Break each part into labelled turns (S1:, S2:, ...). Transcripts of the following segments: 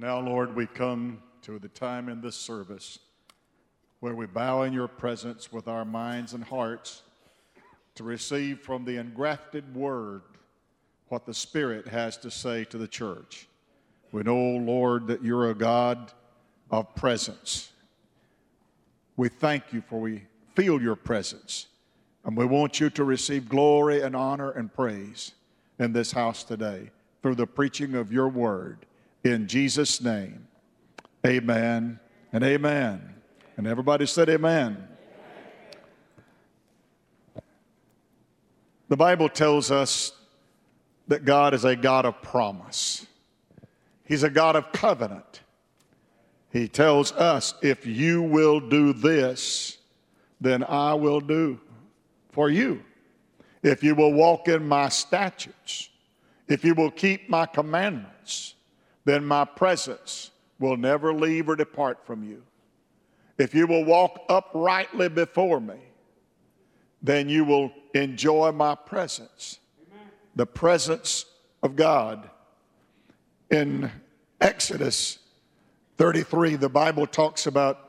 S1: Now, Lord, we come to the time in this service where we bow in your presence with our minds and hearts to receive from the engrafted word what the Spirit has to say to the church. We know, Lord, that you're a God of presence. We thank you for we feel your presence. And we want you to receive glory and honor and praise in this house today through the preaching of your word. In Jesus' name, amen and amen. And everybody said, Amen. The Bible tells us that God is a God of promise. He's a God of covenant. He tells us, if you will do this, then I will do for you. If you will walk in my statutes, if you will keep my commandments, then my presence will never leave or depart from you. If you will walk uprightly before me, then you will enjoy my presence, Amen. the presence of God. In Exodus 33, the Bible talks about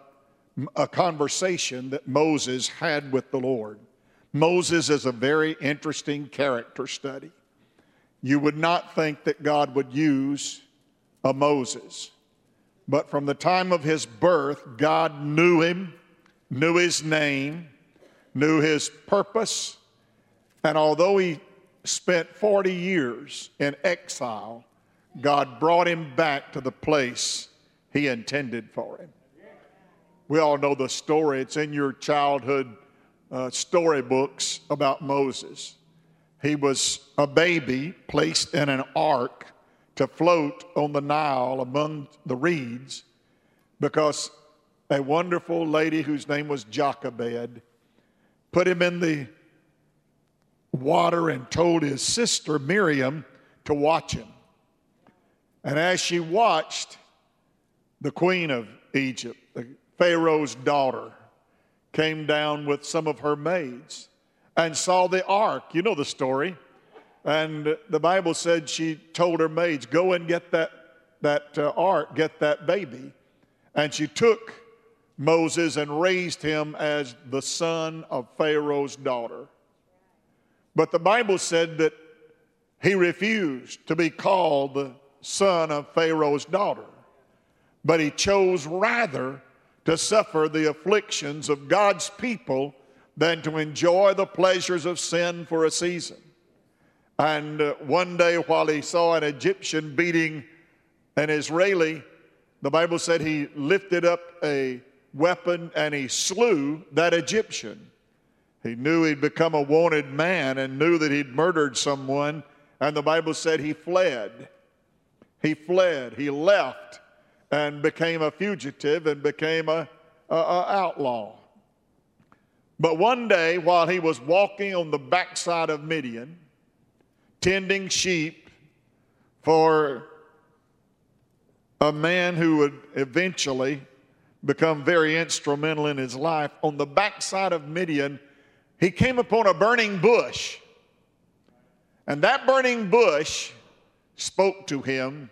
S1: a conversation that Moses had with the Lord. Moses is a very interesting character study. You would not think that God would use a Moses. But from the time of his birth, God knew him, knew his name, knew his purpose. And although he spent 40 years in exile, God brought him back to the place he intended for him. We all know the story, it's in your childhood uh, storybooks about Moses. He was a baby placed in an ark to float on the Nile among the reeds because a wonderful lady whose name was Jochebed put him in the water and told his sister Miriam to watch him. And as she watched, the queen of Egypt, Pharaoh's daughter, came down with some of her maids and saw the ark. You know the story. And the Bible said she told her maids, Go and get that, that uh, ark, get that baby. And she took Moses and raised him as the son of Pharaoh's daughter. But the Bible said that he refused to be called the son of Pharaoh's daughter, but he chose rather to suffer the afflictions of God's people than to enjoy the pleasures of sin for a season. And uh, one day, while he saw an Egyptian beating an Israeli, the Bible said he lifted up a weapon and he slew that Egyptian. He knew he'd become a wanted man and knew that he'd murdered someone, and the Bible said he fled. He fled, he left, and became a fugitive and became a, a, a outlaw. But one day, while he was walking on the backside of Midian, tending sheep for a man who would eventually become very instrumental in his life. On the backside of Midian, he came upon a burning bush. And that burning bush spoke to him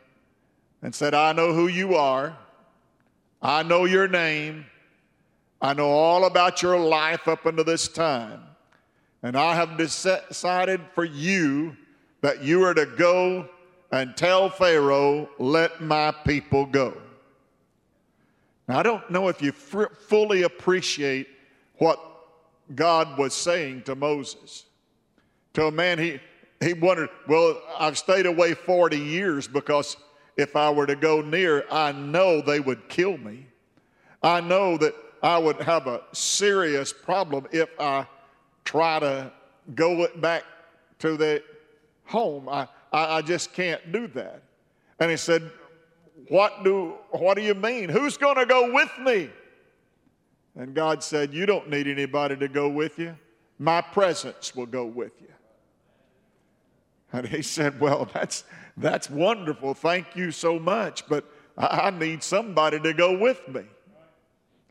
S1: and said, I know who you are. I know your name. I know all about your life up until this time. And I have decided for you that you are to go and tell Pharaoh, let my people go. Now, I don't know if you fully appreciate what God was saying to Moses. To a man, he, he wondered, well, I've stayed away 40 years because if I were to go near, I know they would kill me. I know that I would have a serious problem if I try to go back to the home. I, I, I just can't do that. And he said, what do, what do you mean? Who's going to go with me? And God said, You don't need anybody to go with you. My presence will go with you. And he said, Well, that's, that's wonderful. Thank you so much. But I need somebody to go with me.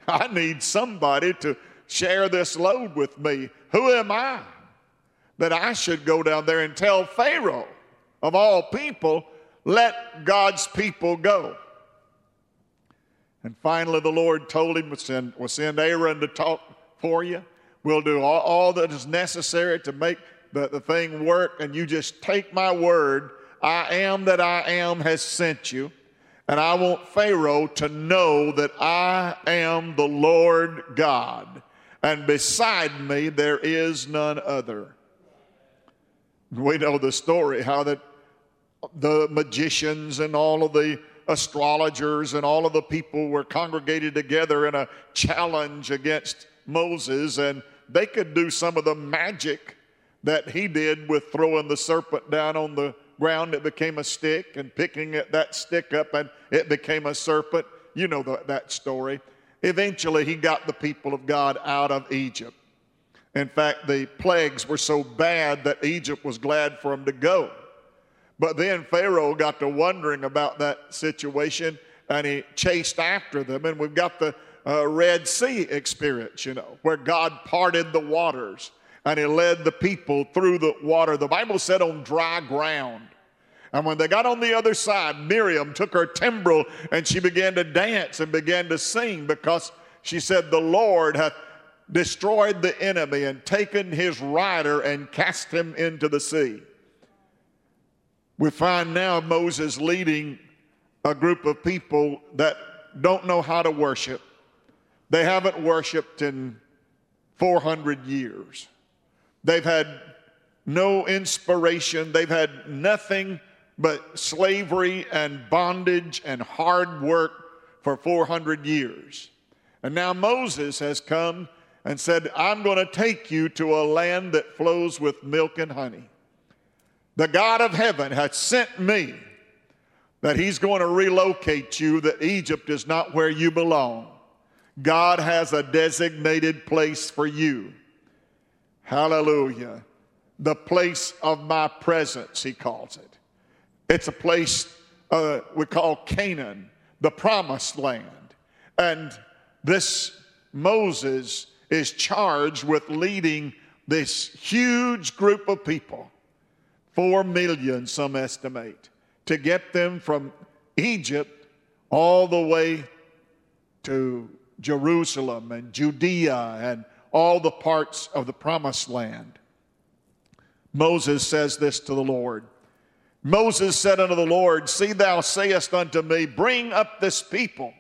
S1: I need somebody to share this load with me. Who am I? That I should go down there and tell Pharaoh, of all people, let God's people go. And finally, the Lord told him, we'll send, we'll send Aaron to talk for you. We'll do all, all that is necessary to make the, the thing work. And you just take my word. I am that I am has sent you. And I want Pharaoh to know that I am the Lord God. And beside me, there is none other. We know the story how that the magicians and all of the astrologers and all of the people were congregated together in a challenge against Moses, and they could do some of the magic that he did with throwing the serpent down on the ground, it became a stick, and picking it, that stick up, and it became a serpent. You know the, that story. Eventually, he got the people of God out of Egypt. In fact, the plagues were so bad that Egypt was glad for him to go. But then Pharaoh got to wondering about that situation and he chased after them. And we've got the uh, Red Sea experience, you know, where God parted the waters and he led the people through the water. The Bible said on dry ground. And when they got on the other side, Miriam took her timbrel and she began to dance and began to sing because she said, The Lord hath destroyed the enemy and taken his rider and cast him into the sea. We find now Moses leading a group of people that don't know how to worship. They haven't worshiped in 400 years. They've had no inspiration. They've had nothing but slavery and bondage and hard work for 400 years. And now Moses has come and said, I'm going to take you to a land that flows with milk and honey. The God of heaven has sent me that He's going to relocate you, that Egypt is not where you belong. God has a designated place for you. Hallelujah. The place of my presence, He calls it. It's a place uh, we call Canaan, the promised land. And this Moses is charged with leading this huge group of people Four million, some estimate, to get them from Egypt all the way to Jerusalem and Judea and all the parts of the promised land. Moses says this to the Lord. Moses said unto the Lord, See, thou sayest unto me, Bring up this people,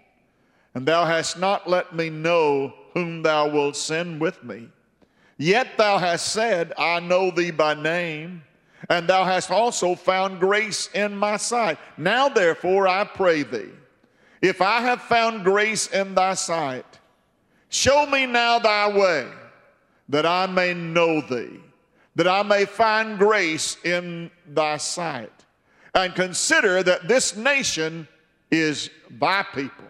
S1: and thou hast not let me know whom thou wilt send with me. Yet thou hast said, I know thee by name and thou hast also found grace in my sight. Now, therefore, I pray thee, if I have found grace in thy sight, show me now thy way, that I may know thee, that I may find grace in thy sight. And consider that this nation is thy people.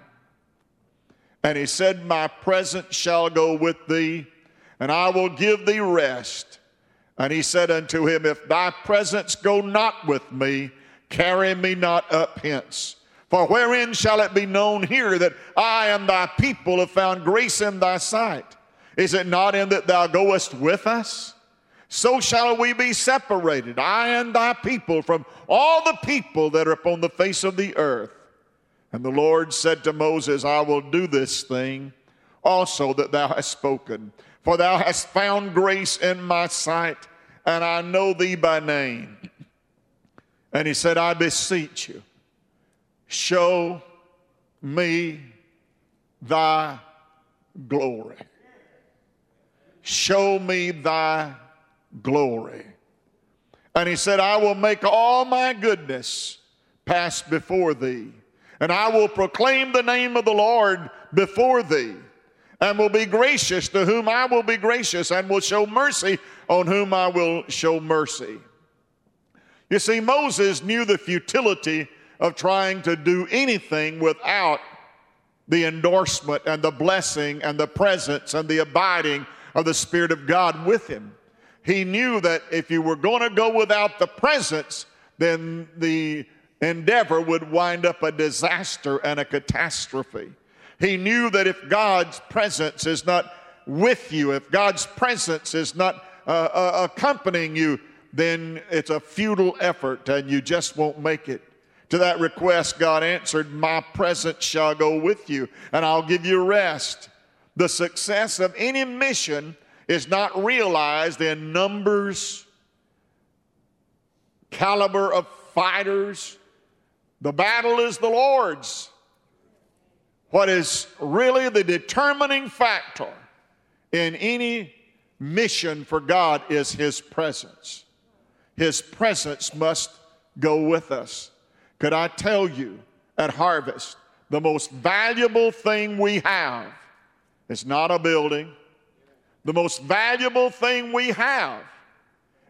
S1: And he said, My presence shall go with thee, and I will give thee rest and he said unto him, If thy presence go not with me, carry me not up hence. For wherein shall it be known here that I and thy people have found grace in thy sight? Is it not in that thou goest with us? So shall we be separated, I and thy people, from all the people that are upon the face of the earth. And the Lord said to Moses, I will do this thing also that thou hast spoken. For thou hast found grace in my sight, and I know thee by name. And he said, I beseech you, show me thy glory. Show me thy glory. And he said, I will make all my goodness pass before thee, and I will proclaim the name of the Lord before thee and will be gracious to whom I will be gracious, and will show mercy on whom I will show mercy. You see, Moses knew the futility of trying to do anything without the endorsement and the blessing and the presence and the abiding of the Spirit of God with him. He knew that if you were going to go without the presence, then the endeavor would wind up a disaster and a catastrophe. He knew that if God's presence is not with you, if God's presence is not uh, uh, accompanying you, then it's a futile effort and you just won't make it. To that request, God answered, My presence shall go with you, and I'll give you rest. The success of any mission is not realized in numbers, caliber of fighters. The battle is the Lord's. What is really the determining factor in any mission for God is His presence. His presence must go with us. Could I tell you at Harvest, the most valuable thing we have is not a building. The most valuable thing we have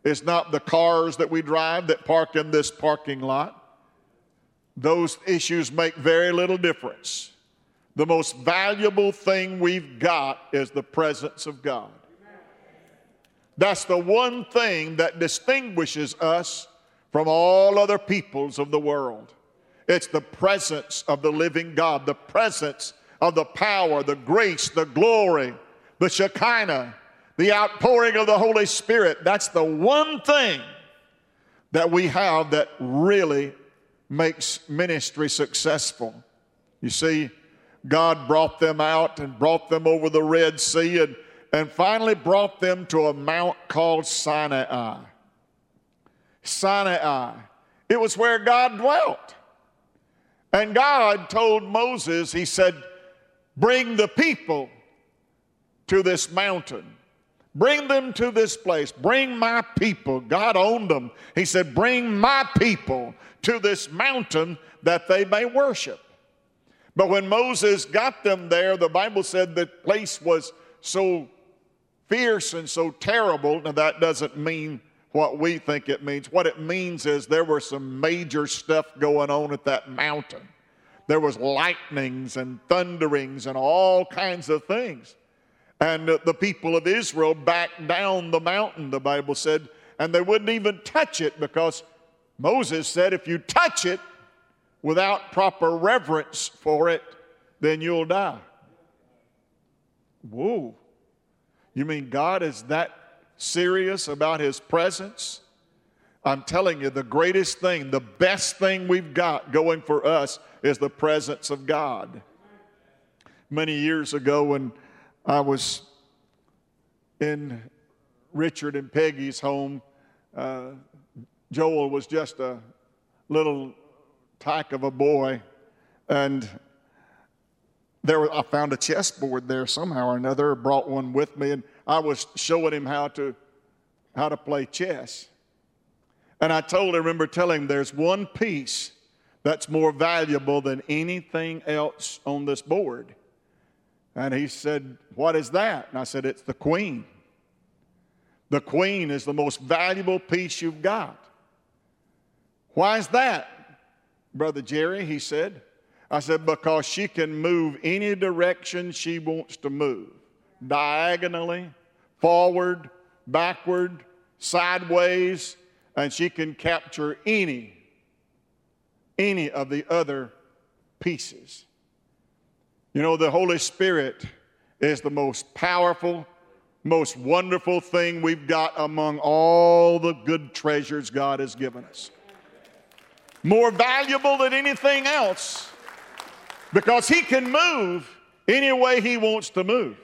S1: is not the cars that we drive that park in this parking lot. Those issues make very little difference. The most valuable thing we've got is the presence of God. That's the one thing that distinguishes us from all other peoples of the world. It's the presence of the living God, the presence of the power, the grace, the glory, the Shekinah, the outpouring of the Holy Spirit. That's the one thing that we have that really makes ministry successful. You see, God brought them out and brought them over the Red Sea and, and finally brought them to a mount called Sinai. Sinai. It was where God dwelt. And God told Moses, He said, Bring the people to this mountain. Bring them to this place. Bring my people. God owned them. He said, Bring my people to this mountain that they may worship. But when Moses got them there, the Bible said the place was so fierce and so terrible. Now, that doesn't mean what we think it means. What it means is there was some major stuff going on at that mountain. There was lightnings and thunderings and all kinds of things. And the people of Israel backed down the mountain, the Bible said, and they wouldn't even touch it because Moses said, if you touch it, without proper reverence for it, then you'll die. Whoa. You mean God is that serious about His presence? I'm telling you, the greatest thing, the best thing we've got going for us is the presence of God. Many years ago, when I was in Richard and Peggy's home, uh, Joel was just a little tyke of a boy, and there I found a chessboard there somehow or another. Brought one with me, and I was showing him how to how to play chess. And I told, I remember telling him, there's one piece that's more valuable than anything else on this board. And he said, What is that? And I said, It's the queen. The queen is the most valuable piece you've got. Why is that? Brother Jerry, he said. I said, because she can move any direction she wants to move diagonally, forward, backward, sideways, and she can capture any, any of the other pieces. You know, the Holy Spirit is the most powerful, most wonderful thing we've got among all the good treasures God has given us more valuable than anything else because he can move any way he wants to move.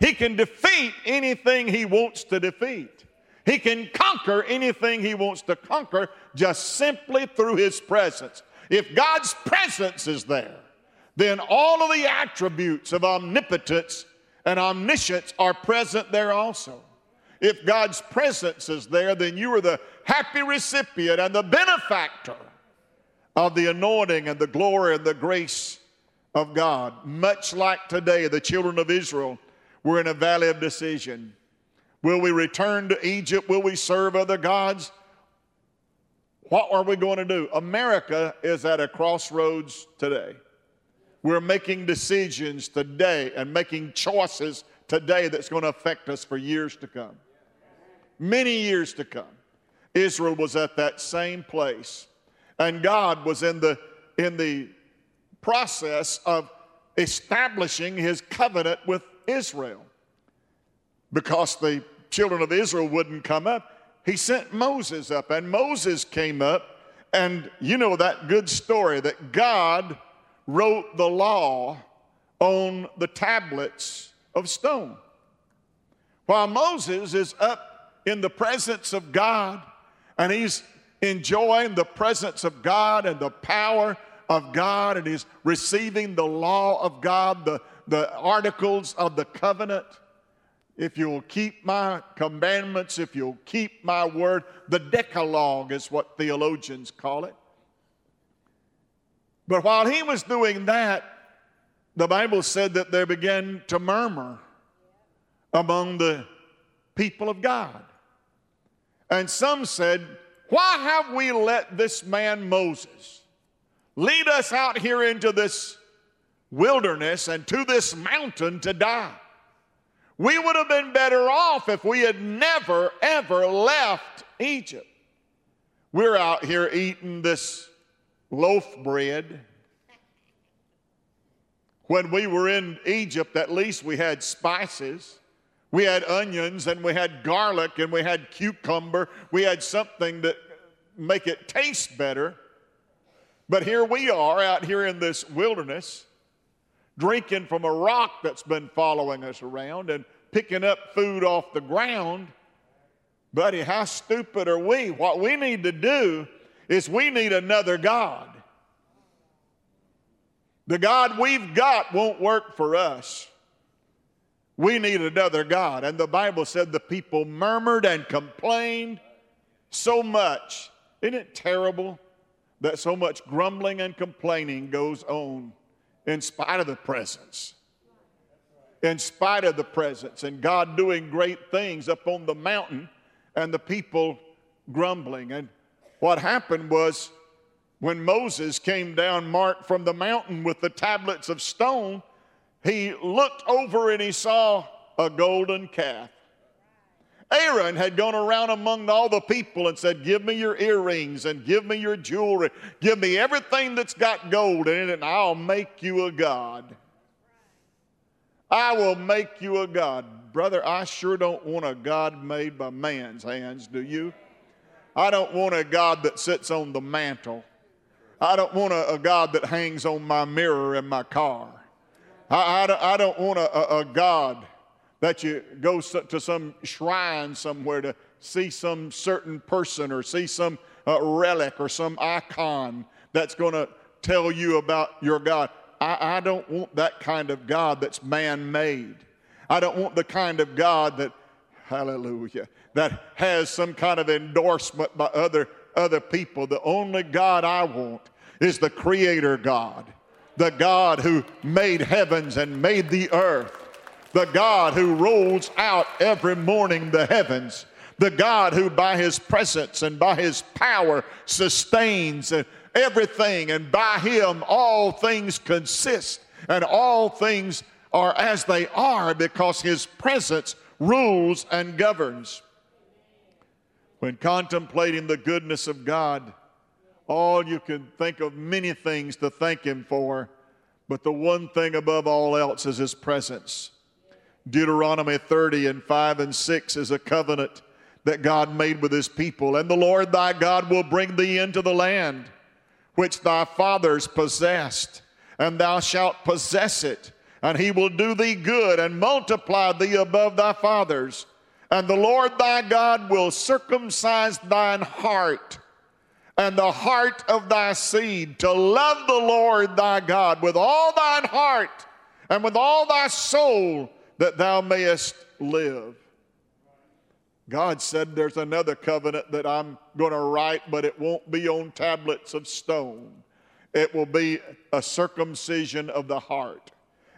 S1: He can defeat anything he wants to defeat. He can conquer anything he wants to conquer just simply through his presence. If God's presence is there, then all of the attributes of omnipotence and omniscience are present there also. If God's presence is there, then you are the happy recipient and the benefactor of the anointing and the glory and the grace of God. Much like today, the children of Israel were in a valley of decision. Will we return to Egypt? Will we serve other gods? What are we going to do? America is at a crossroads today. We're making decisions today and making choices today that's going to affect us for years to come many years to come. Israel was at that same place. And God was in the, in the process of establishing his covenant with Israel. Because the children of Israel wouldn't come up, he sent Moses up. And Moses came up And you know that good story that God wrote the law on the tablets of stone. While Moses is up in the presence of God and he's enjoying the presence of God and the power of God and he's receiving the law of God, the, the articles of the covenant. If you'll keep my commandments, if you'll keep my word, the Decalogue is what theologians call it. But while he was doing that, the Bible said that there began to murmur among the people of God. And some said, Why have we let this man Moses lead us out here into this wilderness and to this mountain to die? We would have been better off if we had never, ever left Egypt. We're out here eating this loaf bread when we were in Egypt, at least we had spices. We had onions and we had garlic and we had cucumber. We had something that make it taste better. But here we are out here in this wilderness, drinking from a rock that's been following us around and picking up food off the ground. Buddy, how stupid are we? What we need to do is we need another God. The God we've got won't work for us. We need another God. And the Bible said the people murmured and complained so much. Isn't it terrible that so much grumbling and complaining goes on in spite of the presence? In spite of the presence and God doing great things up on the mountain and the people grumbling. And what happened was when Moses came down marked from the mountain with the tablets of stone, he looked over and he saw a golden calf. Aaron had gone around among all the people and said, Give me your earrings and give me your jewelry. Give me everything that's got gold in it, and I'll make you a God. I will make you a God. Brother, I sure don't want a God made by man's hands, do you? I don't want a God that sits on the mantle. I don't want a, a God that hangs on my mirror in my car. I, I, don't, I don't want a, a, God that you go to some shrine somewhere to see some certain person or see some uh, relic or some icon that's going to tell you about your God. I, I don't want that kind of God that's man made. I don't want the kind of God that, hallelujah, that has some kind of endorsement by other other people. The only God I want is the Creator God, the God who made heavens and made the earth, the God who rolls out every morning the heavens, the God who by His presence and by His power sustains everything, and by Him all things consist and all things are as they are because His presence rules and governs. When contemplating the goodness of God, all you can think of many things to thank Him for, but the one thing above all else is His presence. Deuteronomy 30 and 5 and 6 is a covenant that God made with His people. And the Lord thy God will bring thee into the land which thy fathers possessed, and thou shalt possess it. And he will do thee good and multiply thee above thy fathers and the Lord thy God will circumcise thine heart and the heart of thy seed to love the Lord thy God with all thine heart and with all thy soul that thou mayest live. God said there's another covenant that I'm going to write, but it won't be on tablets of stone. It will be a circumcision of the heart.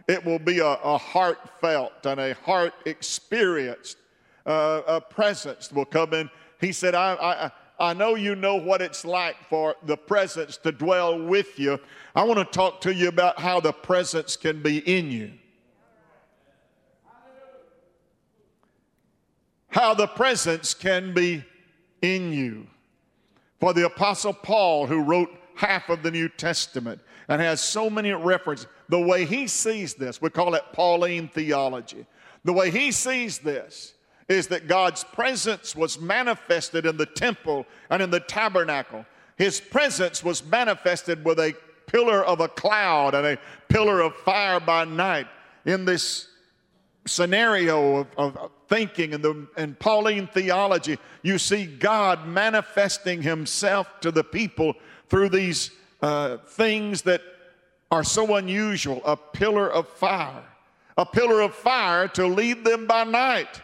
S1: It will be a, a heartfelt and a heart experienced uh, a presence will come in. He said, I, I, I know you know what it's like for the presence to dwell with you. I want to talk to you about how the presence can be in you. How the presence can be in you. For the Apostle Paul, who wrote half of the New Testament and has so many references, the way he sees this, we call it Pauline theology. The way he sees this is that God's presence was manifested in the temple and in the tabernacle. His presence was manifested with a pillar of a cloud and a pillar of fire by night in this scenario of, of thinking and, the, and Pauline theology, you see God manifesting Himself to the people through these uh, things that are so unusual a pillar of fire, a pillar of fire to lead them by night.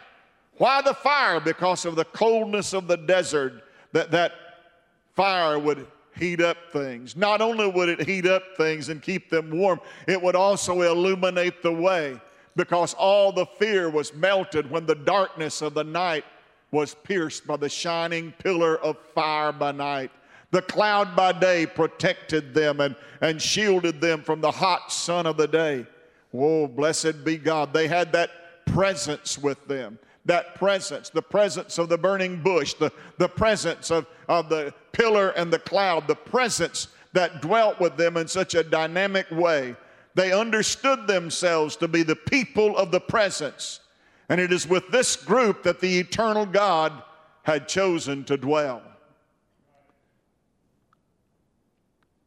S1: Why the fire? Because of the coldness of the desert, that, that fire would heat up things. Not only would it heat up things and keep them warm, it would also illuminate the way because all the fear was melted when the darkness of the night was pierced by the shining pillar of fire by night. The cloud by day protected them and, and shielded them from the hot sun of the day. Oh, blessed be God. They had that presence with them. That presence, the presence of the burning bush, the, the presence of, of the pillar and the cloud, the presence that dwelt with them in such a dynamic way they understood themselves to be the people of the presence. And it is with this group that the eternal God had chosen to dwell.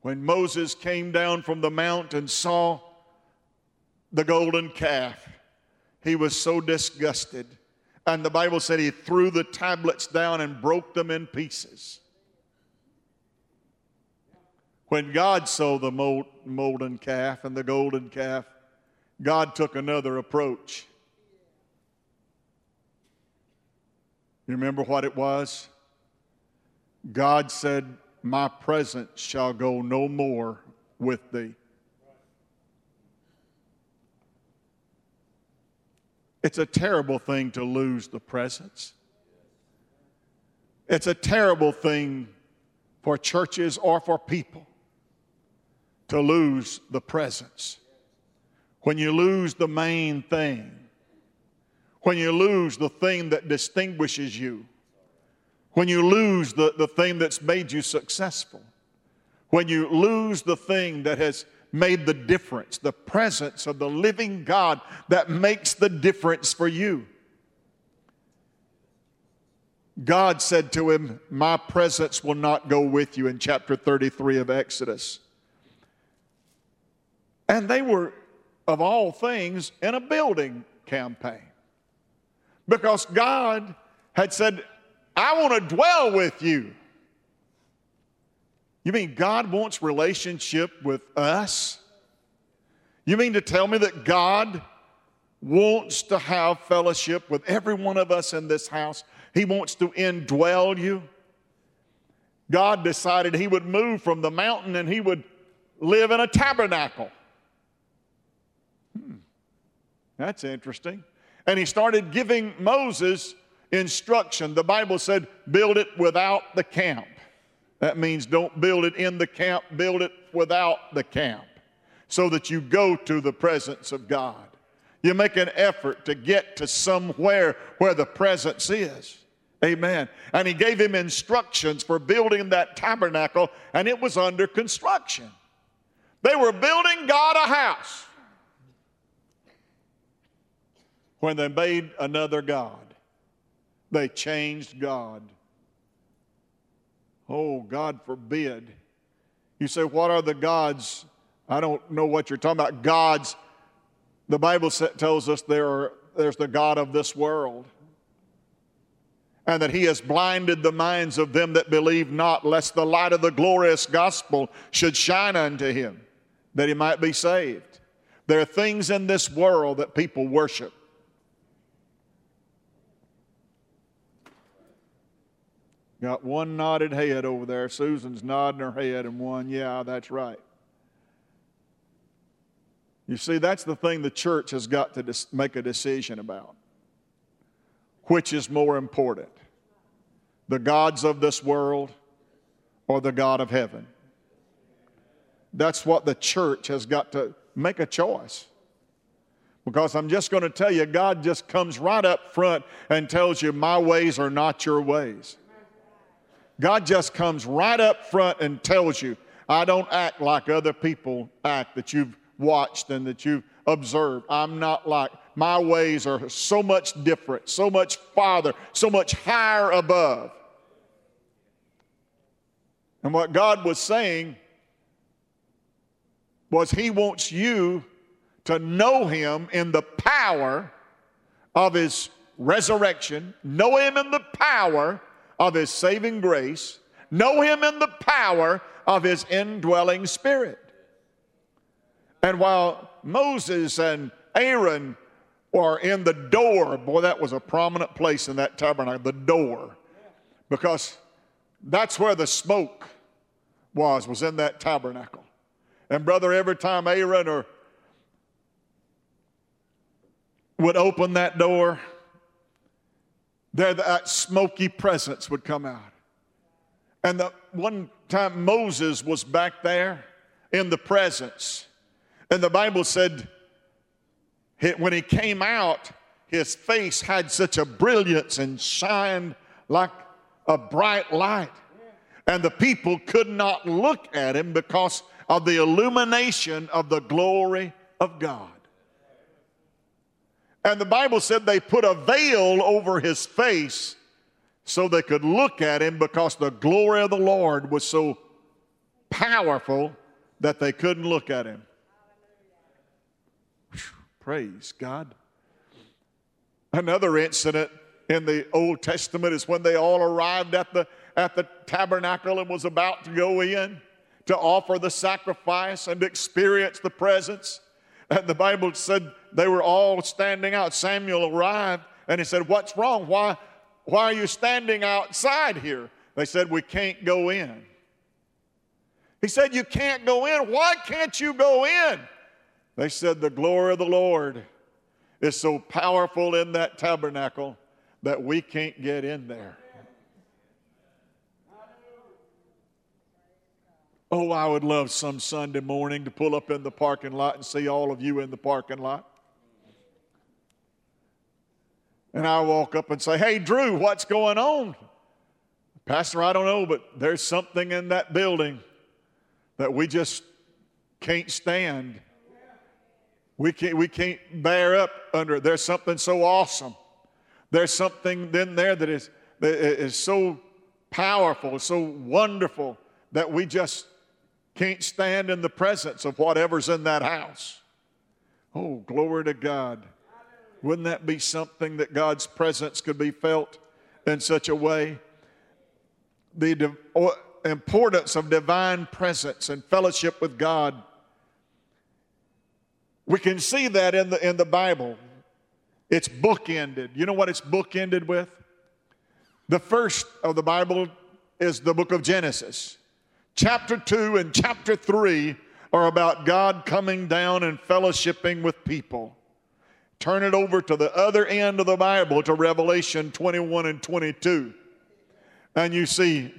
S1: When Moses came down from the mount and saw the golden calf, he was so disgusted. And the Bible said he threw the tablets down and broke them in pieces. When God saw the molten calf and the golden calf, God took another approach. You remember what it was? God said, My presence shall go no more with thee. It's a terrible thing to lose the presence. It's a terrible thing for churches or for people to lose the presence. When you lose the main thing, when you lose the thing that distinguishes you, when you lose the, the thing that's made you successful, when you lose the thing that has made the difference, the presence of the living God that makes the difference for you. God said to him, My presence will not go with you in chapter 33 of Exodus. And they were, of all things, in a building campaign. Because God had said, I want to dwell with you. You mean God wants relationship with us? You mean to tell me that God wants to have fellowship with every one of us in this house? He wants to indwell you. God decided He would move from the mountain and He would live in a tabernacle. Hmm. That's interesting. And he started giving Moses instruction. The Bible said, build it without the camp. That means don't build it in the camp, build it without the camp so that you go to the presence of God. You make an effort to get to somewhere where the presence is. Amen. And he gave him instructions for building that tabernacle, and it was under construction. They were building God a house when they made another God. They changed God. Oh, God forbid. You say, What are the gods? I don't know what you're talking about. Gods, the Bible tells us there are, there's the God of this world. And that he has blinded the minds of them that believe not, lest the light of the glorious gospel should shine unto him, that he might be saved. There are things in this world that people worship. Got one nodded head over there. Susan's nodding her head, and one, yeah, that's right. You see, that's the thing the church has got to make a decision about. Which is more important, the gods of this world or the God of heaven? That's what the church has got to make a choice. Because I'm just going to tell you, God just comes right up front and tells you, My ways are not your ways. God just comes right up front and tells you, I don't act like other people act that you've watched and that you've observed. I'm not like, my ways are so much different, so much farther, so much higher above. And what God was saying was He wants you to know Him in the power of His resurrection, know Him in the power of His saving grace, know Him in the power of His indwelling Spirit. And while Moses and Aaron were in the door, boy, that was a prominent place in that tabernacle, the door, because that's where the smoke was, was in that tabernacle. And brother, every time Aaron or would open that door, there that smoky presence would come out. And the one time Moses was back there in the presence, and the Bible said when he came out, his face had such a brilliance and shined like a bright light. And the people could not look at him because of the illumination of the glory of God. And the Bible said they put a veil over his face so they could look at him because the glory of the Lord was so powerful that they couldn't look at him. Whew, praise God. Another incident in the Old Testament is when they all arrived at the, at the tabernacle and was about to go in to offer the sacrifice and experience the presence. And the Bible said they were all standing out. Samuel arrived and he said, What's wrong? Why, why are you standing outside here? They said, We can't go in. He said, You can't go in. Why can't you go in? They said, The glory of the Lord is so powerful in that tabernacle that we can't get in there. Oh, I would love some Sunday morning to pull up in the parking lot and see all of you in the parking lot. And I walk up and say, Hey, Drew, what's going on? Pastor, I don't know, but there's something in that building that we just can't stand. We can't, we can't bear up under it. There's something so awesome. There's something in there that is, that is so powerful, so wonderful that we just can't stand in the presence of whatever's in that house. Oh, glory to God. Wouldn't that be something that God's presence could be felt in such a way? The importance of divine presence and fellowship with God. We can see that in the, in the Bible. It's bookended. You know what it's bookended with? The first of the Bible is the book of Genesis. Chapter 2 and chapter 3 are about God coming down and fellowshipping with people. Turn it over to the other end of the Bible to Revelation 21 and 22. And you see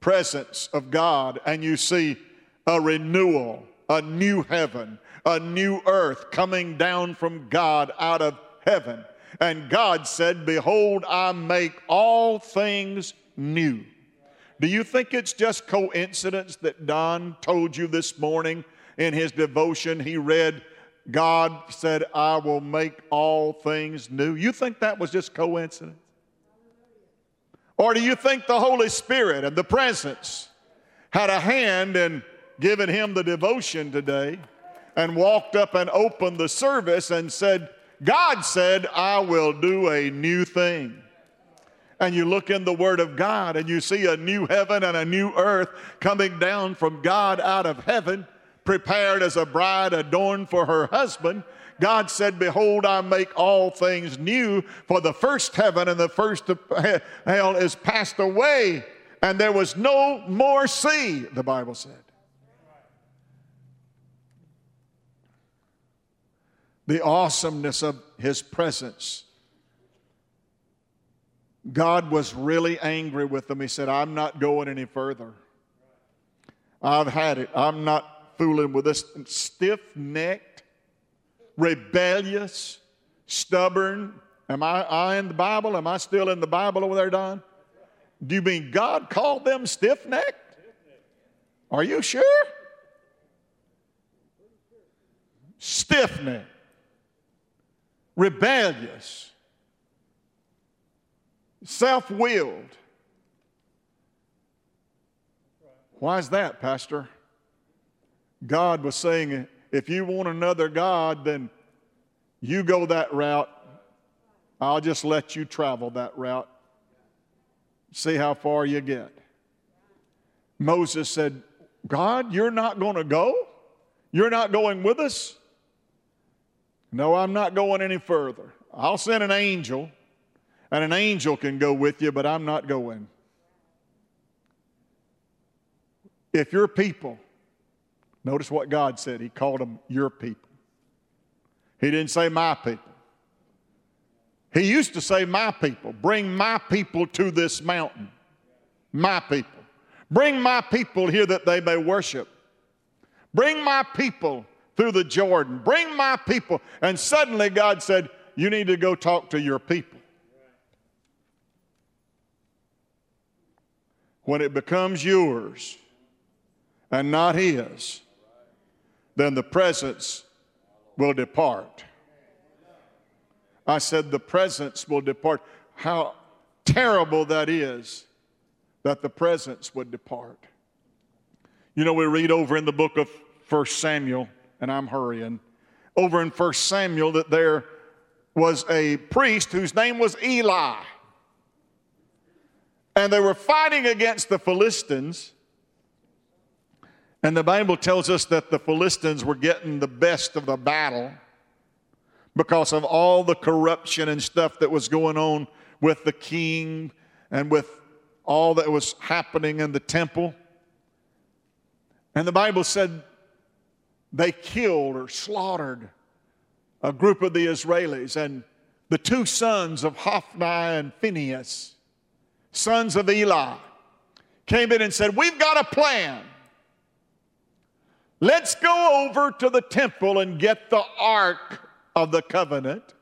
S1: presence of God and you see a renewal, a new heaven, a new earth coming down from God out of heaven. And God said, Behold, I make all things new. Do you think it's just coincidence that Don told you this morning in his devotion he read, God said, I will make all things new? You think that was just coincidence? Or do you think the Holy Spirit and the presence had a hand in giving him the devotion today and walked up and opened the service and said, God said, I will do a new thing? And you look in the Word of God and you see a new heaven and a new earth coming down from God out of heaven, prepared as a bride adorned for her husband. God said, Behold, I make all things new, for the first heaven and the first hell is passed away, and there was no more sea, the Bible said. The awesomeness of His presence God was really angry with them. He said, I'm not going any further. I've had it. I'm not fooling with this stiff necked, rebellious, stubborn. Am I, I in the Bible? Am I still in the Bible over there, Don? Do you mean God called them stiff necked? Are you sure? Stiff necked, rebellious self willed. Why is that, Pastor? God was saying, if you want another God, then you go that route. I'll just let you travel that route. See how far you get. Moses said, God, you're not going to go? You're not going with us? No, I'm not going any further. I'll send an angel, and an angel can go with you, but I'm not going. If your people, notice what God said, He called them your people. He didn't say my people. He used to say, My people, bring my people to this mountain. My people. Bring my people here that they may worship. Bring my people through the Jordan. Bring my people. And suddenly God said, You need to go talk to your people. When it becomes yours and not His, then the presence will depart. I said, The presence will depart. How terrible that is that the presence would depart. You know, we read over in the book of 1 Samuel, and I'm hurrying, over in 1 Samuel that there was a priest whose name was Eli. And they were fighting against the Philistines. And the Bible tells us that the Philistines were getting the best of the battle because of all the corruption and stuff that was going on with the king and with all that was happening in the temple. And the Bible said they killed or slaughtered a group of the Israelis. And the two sons of Hophni and Phinehas, sons of Eli, came in and said, We've got a plan. Let's go over to the temple and get the ark of the covenant.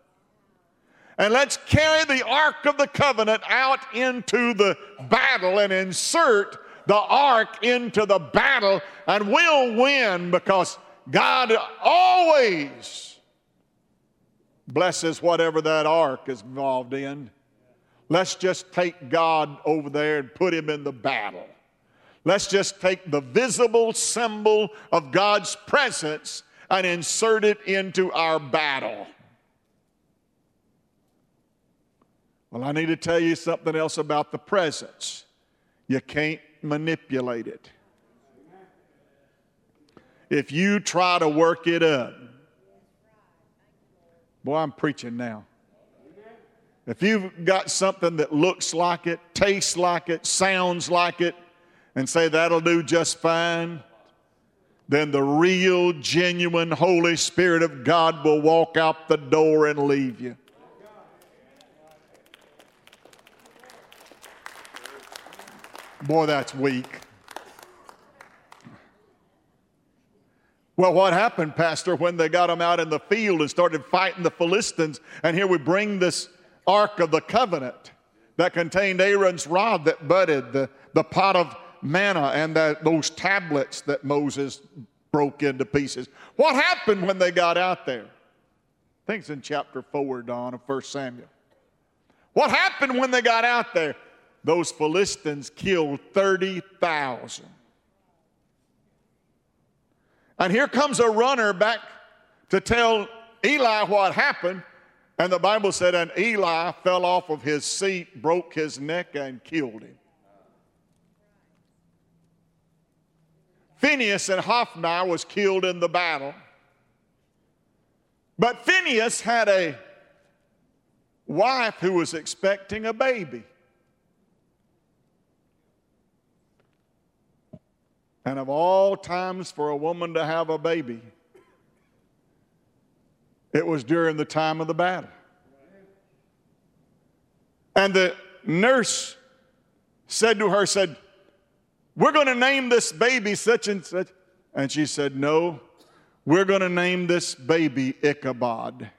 S1: And let's carry the ark of the covenant out into the battle and insert the ark into the battle, and we'll win because God always blesses whatever that ark is involved in. Let's just take God over there and put him in the battle. Let's just take the visible symbol of God's presence and insert it into our battle. Well, I need to tell you something else about the presence. You can't manipulate it. If you try to work it up, boy, I'm preaching now. If you've got something that looks like it, tastes like it, sounds like it, and say that'll do just fine, then the real, genuine Holy Spirit of God will walk out the door and leave you. Boy, that's weak. Well, what happened, Pastor, when they got them out in the field and started fighting the Philistines? And here we bring this Ark of the Covenant that contained Aaron's rod that budded, the, the pot of manna and those tablets that Moses broke into pieces. What happened when they got out there? It's in chapter 4, Don, of 1 Samuel. What happened when they got out there? Those Philistines killed 30,000. And here comes a runner back to tell Eli what happened. And the Bible said, and Eli fell off of his seat, broke his neck, and killed him. Phinehas and Hophni was killed in the battle. But Phinehas had a wife who was expecting a baby. And of all times for a woman to have a baby, it was during the time of the battle. And the nurse said to her, said, we're going to name this baby such and such. And she said, No, we're going to name this baby Ichabod.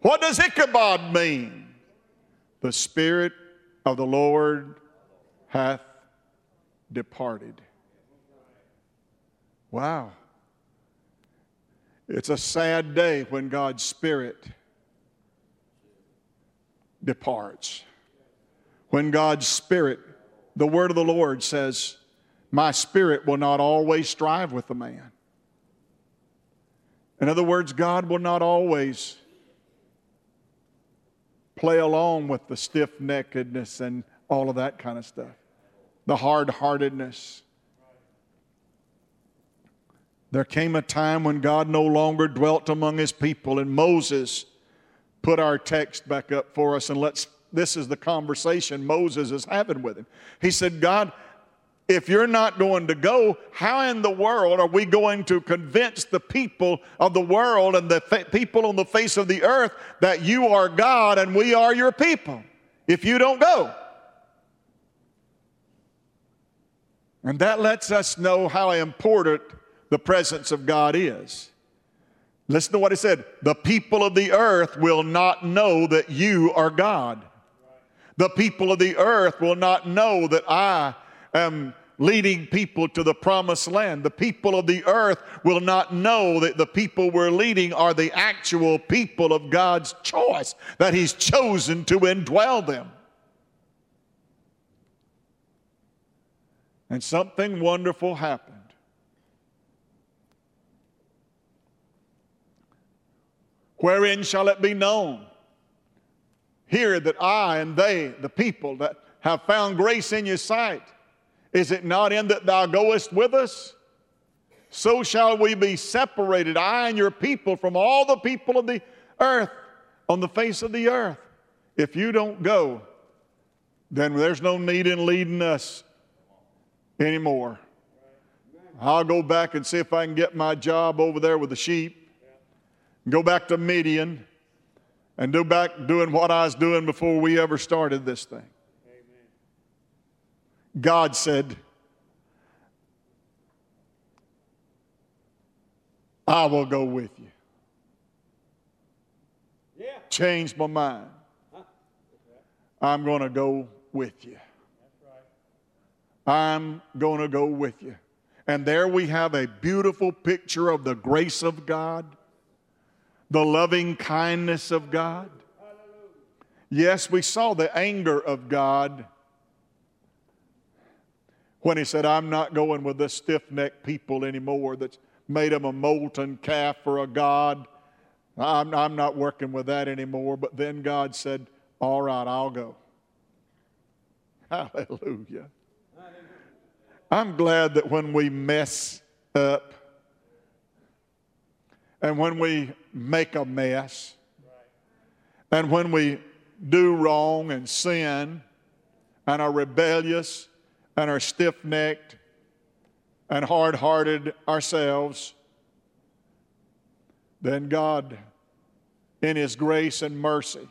S1: What does Ichabod mean? The Spirit of the Lord hath departed. Wow. It's a sad day when God's Spirit departs. When God's Spirit the word of the Lord says, My spirit will not always strive with the man. In other words, God will not always play along with the stiff neckedness and all of that kind of stuff, the hard heartedness. There came a time when God no longer dwelt among his people, and Moses put our text back up for us, and let's this is the conversation Moses is having with him. He said, God, if you're not going to go, how in the world are we going to convince the people of the world and the fa- people on the face of the earth that you are God and we are your people if you don't go? And that lets us know how important the presence of God is. Listen to what he said the people of the earth will not know that you are God. The people of the earth will not know that I am leading people to the promised land. The people of the earth will not know that the people we're leading are the actual people of God's choice, that He's chosen to indwell them. And something wonderful happened. Wherein shall it be known? Here that I and they, the people that have found grace in your sight, is it not in that thou goest with us? So shall we be separated, I and your people, from all the people of the earth, on the face of the earth. If you don't go, then there's no need in leading us anymore. I'll go back and see if I can get my job over there with the sheep, go back to Midian, and do back doing what I was doing before we ever started this thing. Amen. God said, I will go with you. Yeah. Changed my mind. Huh? I'm going to go with you. Right. I'm going to go with you. And there we have a beautiful picture of the grace of God, the loving kindness of God. Yes, we saw the anger of God when he said, I'm not going with this stiff necked people anymore that's made them a molten calf for a God. I'm, I'm not working with that anymore. But then God said, All right, I'll go. Hallelujah. I'm glad that when we mess up and when we make a mess and when we do wrong and sin and are rebellious and are stiff necked and hard hearted ourselves, then God, in His grace and mercy,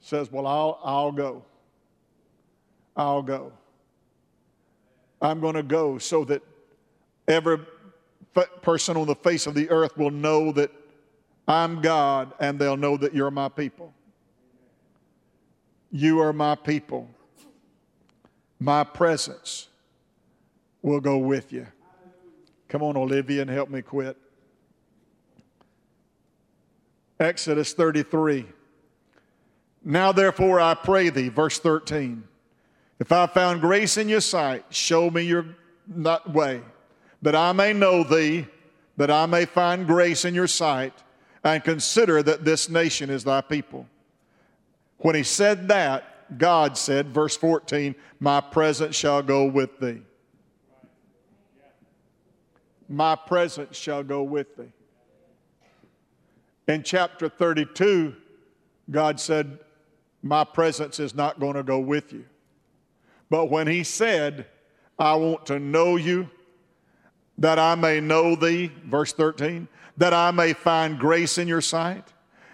S1: says, Well, I'll, I'll go. I'll go. I'm going to go so that every person on the face of the earth will know that I'm God and they'll know that you're my people. You are my people my presence will go with you. Come on, Olivia, and help me quit. Exodus 33. Now, therefore, I pray thee, verse 13, if I found grace in your sight, show me your way, that I may know thee, that I may find grace in your sight, and consider that this nation is thy people. When he said that, God said, verse 14, My presence shall go with thee. My presence shall go with thee. In chapter 32, God said, My presence is not going to go with you. But when He said, I want to know you, that I may know thee, verse 13, that I may find grace in your sight,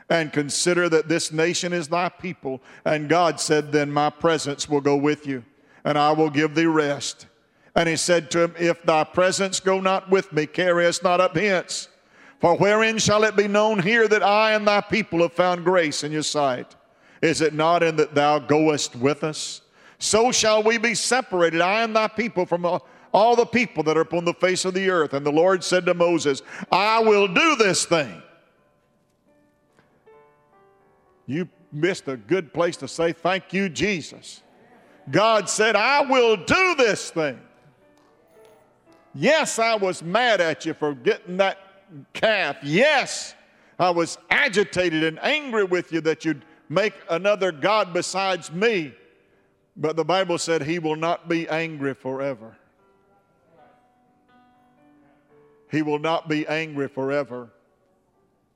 S1: and consider that this nation is thy people. And God said, Then my presence will go with you, and I will give thee rest. And he said to him, If thy presence go not with me, carry us not up hence. For wherein shall it be known here that I and thy people have found grace in your sight? Is it not in that thou goest with us? So shall we be separated, I and thy people, from all the people that are upon the face of the earth. And the Lord said to Moses, I will do this thing you missed a good place to say, Thank you, Jesus. God said, I will do this thing. Yes, I was mad at you for getting that calf. Yes, I was agitated and angry with you that you'd make another God besides me. But the Bible said he will not be angry forever. He will not be angry forever.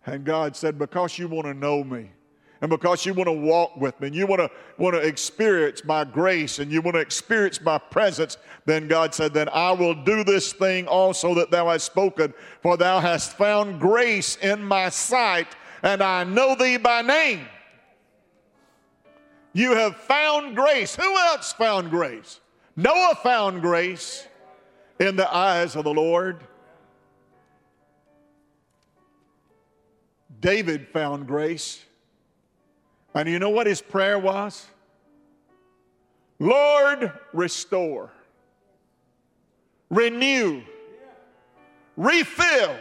S1: And God said, Because you want to know me, and because you want to walk with me and you want to want to experience my grace and you want to experience my presence then god said then i will do this thing also that thou hast spoken for thou hast found grace in my sight and i know thee by name. You have found grace. Who else found grace? Noah found grace in the eyes of the lord david found grace. And you know what his prayer was? Lord, restore, renew, refill,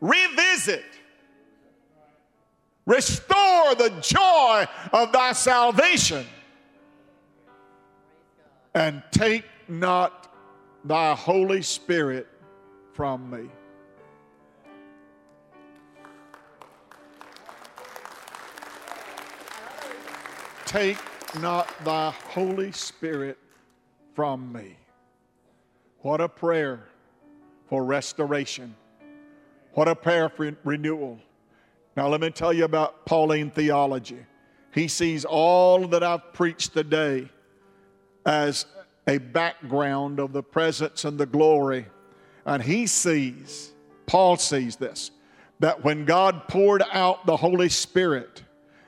S1: revisit, restore the joy of thy salvation, and take not thy Holy Spirit from me. Take not thy Holy Spirit from me. What a prayer for restoration. What a prayer for renewal. Now, let me tell you about Pauline theology. He sees all that I've preached today as a background of the presence and the glory. And he sees, Paul sees this, that when God poured out the Holy Spirit,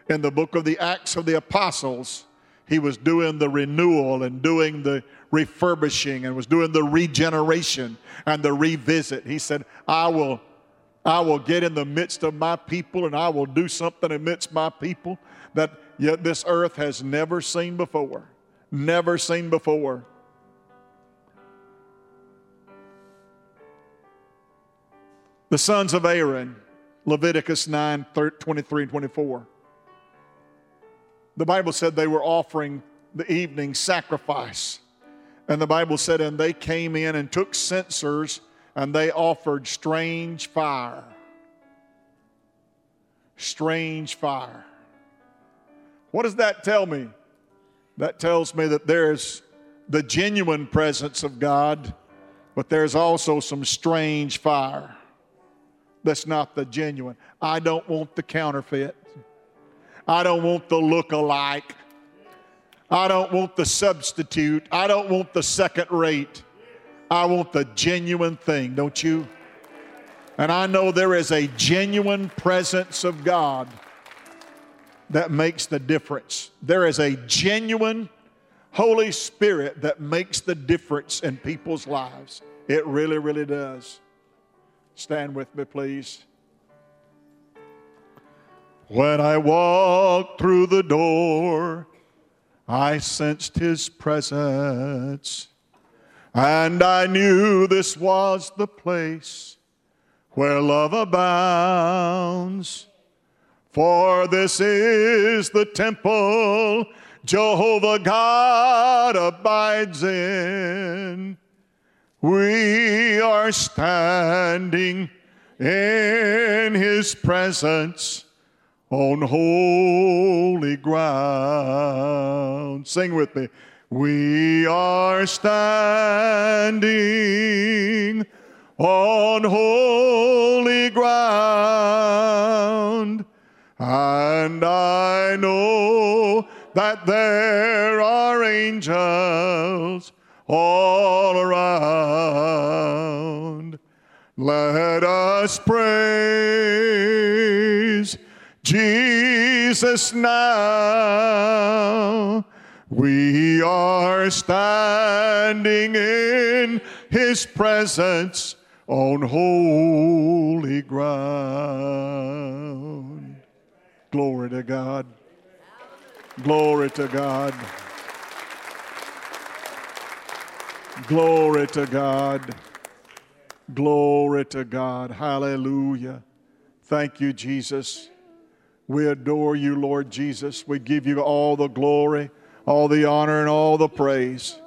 S1: in the book of the Acts of the Apostles, he was doing the renewal and doing the refurbishing and was doing the regeneration and the revisit. He said, I will, I will get in the midst of my people and I will do something amidst my people that yet this earth has never seen before. Never seen before. The sons of Aaron, Leviticus 9 23 and 24 the Bible said they were offering the evening sacrifice. And the Bible said, and they came in and took censers and they offered strange fire. Strange fire. What does that tell me? That tells me that there's the genuine presence of God, but there's also some strange fire that's not the genuine. I don't want the counterfeit. I don't want the look alike. I don't want the substitute. I don't want the second rate. I want the genuine thing, don't you? And I know there is a genuine presence of God that makes the difference. There is a genuine Holy Spirit that makes the difference in people's lives. It really, really does. Stand with me, please. When I walked through the door, I sensed his presence, and I knew this was the place where love abounds. For this is the temple Jehovah God abides in. We are standing in his presence on holy ground. Sing with me. We are standing on holy ground, and I know that there are angels all around. Let us praise Jesus now. We are standing in his presence on holy ground. Glory to God. Glory to God. Glory to God. Glory to God. Hallelujah. Thank you, Jesus. We adore you, Lord Jesus. We give you all the glory, all the honor and all the praise.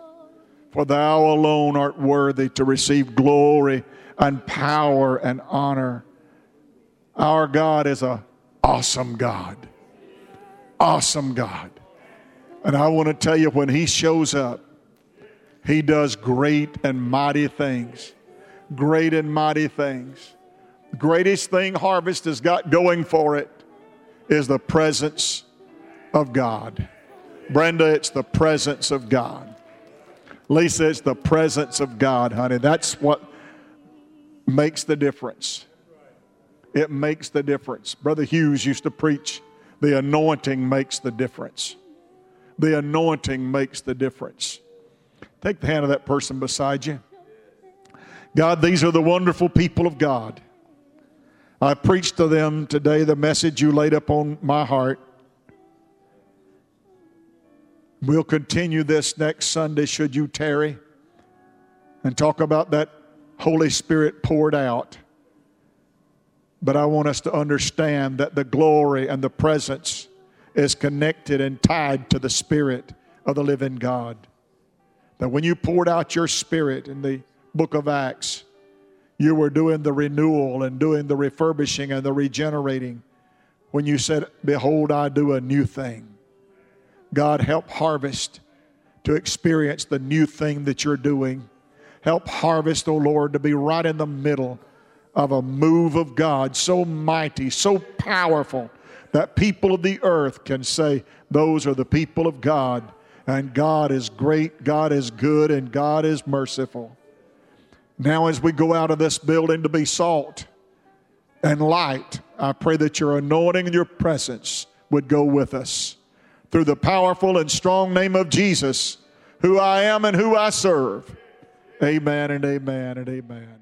S1: For thou alone art worthy to receive glory and power and honor. Our God is a awesome God. Awesome God. And I want to tell you, when He shows up, He does great and mighty things. Great and mighty things. Greatest thing Harvest has got going for it is the presence of God. Brenda, it's the presence of God. Lisa, it's the presence of God, honey. That's what makes the difference. It makes the difference. Brother Hughes used to preach the anointing makes the difference. The anointing makes the difference. Take the hand of that person beside you. God, these are the wonderful people of God. I preached to them today the message you laid upon my heart. We'll continue this next Sunday, should you tarry, and talk about that Holy Spirit poured out. But I want us to understand that the glory and the presence is connected and tied to the Spirit of the living God. That when you poured out your Spirit in the book of Acts, you were doing the renewal and doing the refurbishing and the regenerating when you said, Behold, I do a new thing. God, help harvest to experience the new thing that you're doing. Help harvest, O oh Lord, to be right in the middle of a move of God so mighty, so powerful that people of the earth can say, Those are the people of God. And God is great, God is good, and God is merciful. Now, as we go out of this building to be salt and light, I pray that your anointing and your presence would go with us. Through the powerful and strong name of Jesus, who I am and who I serve. Amen and amen and amen.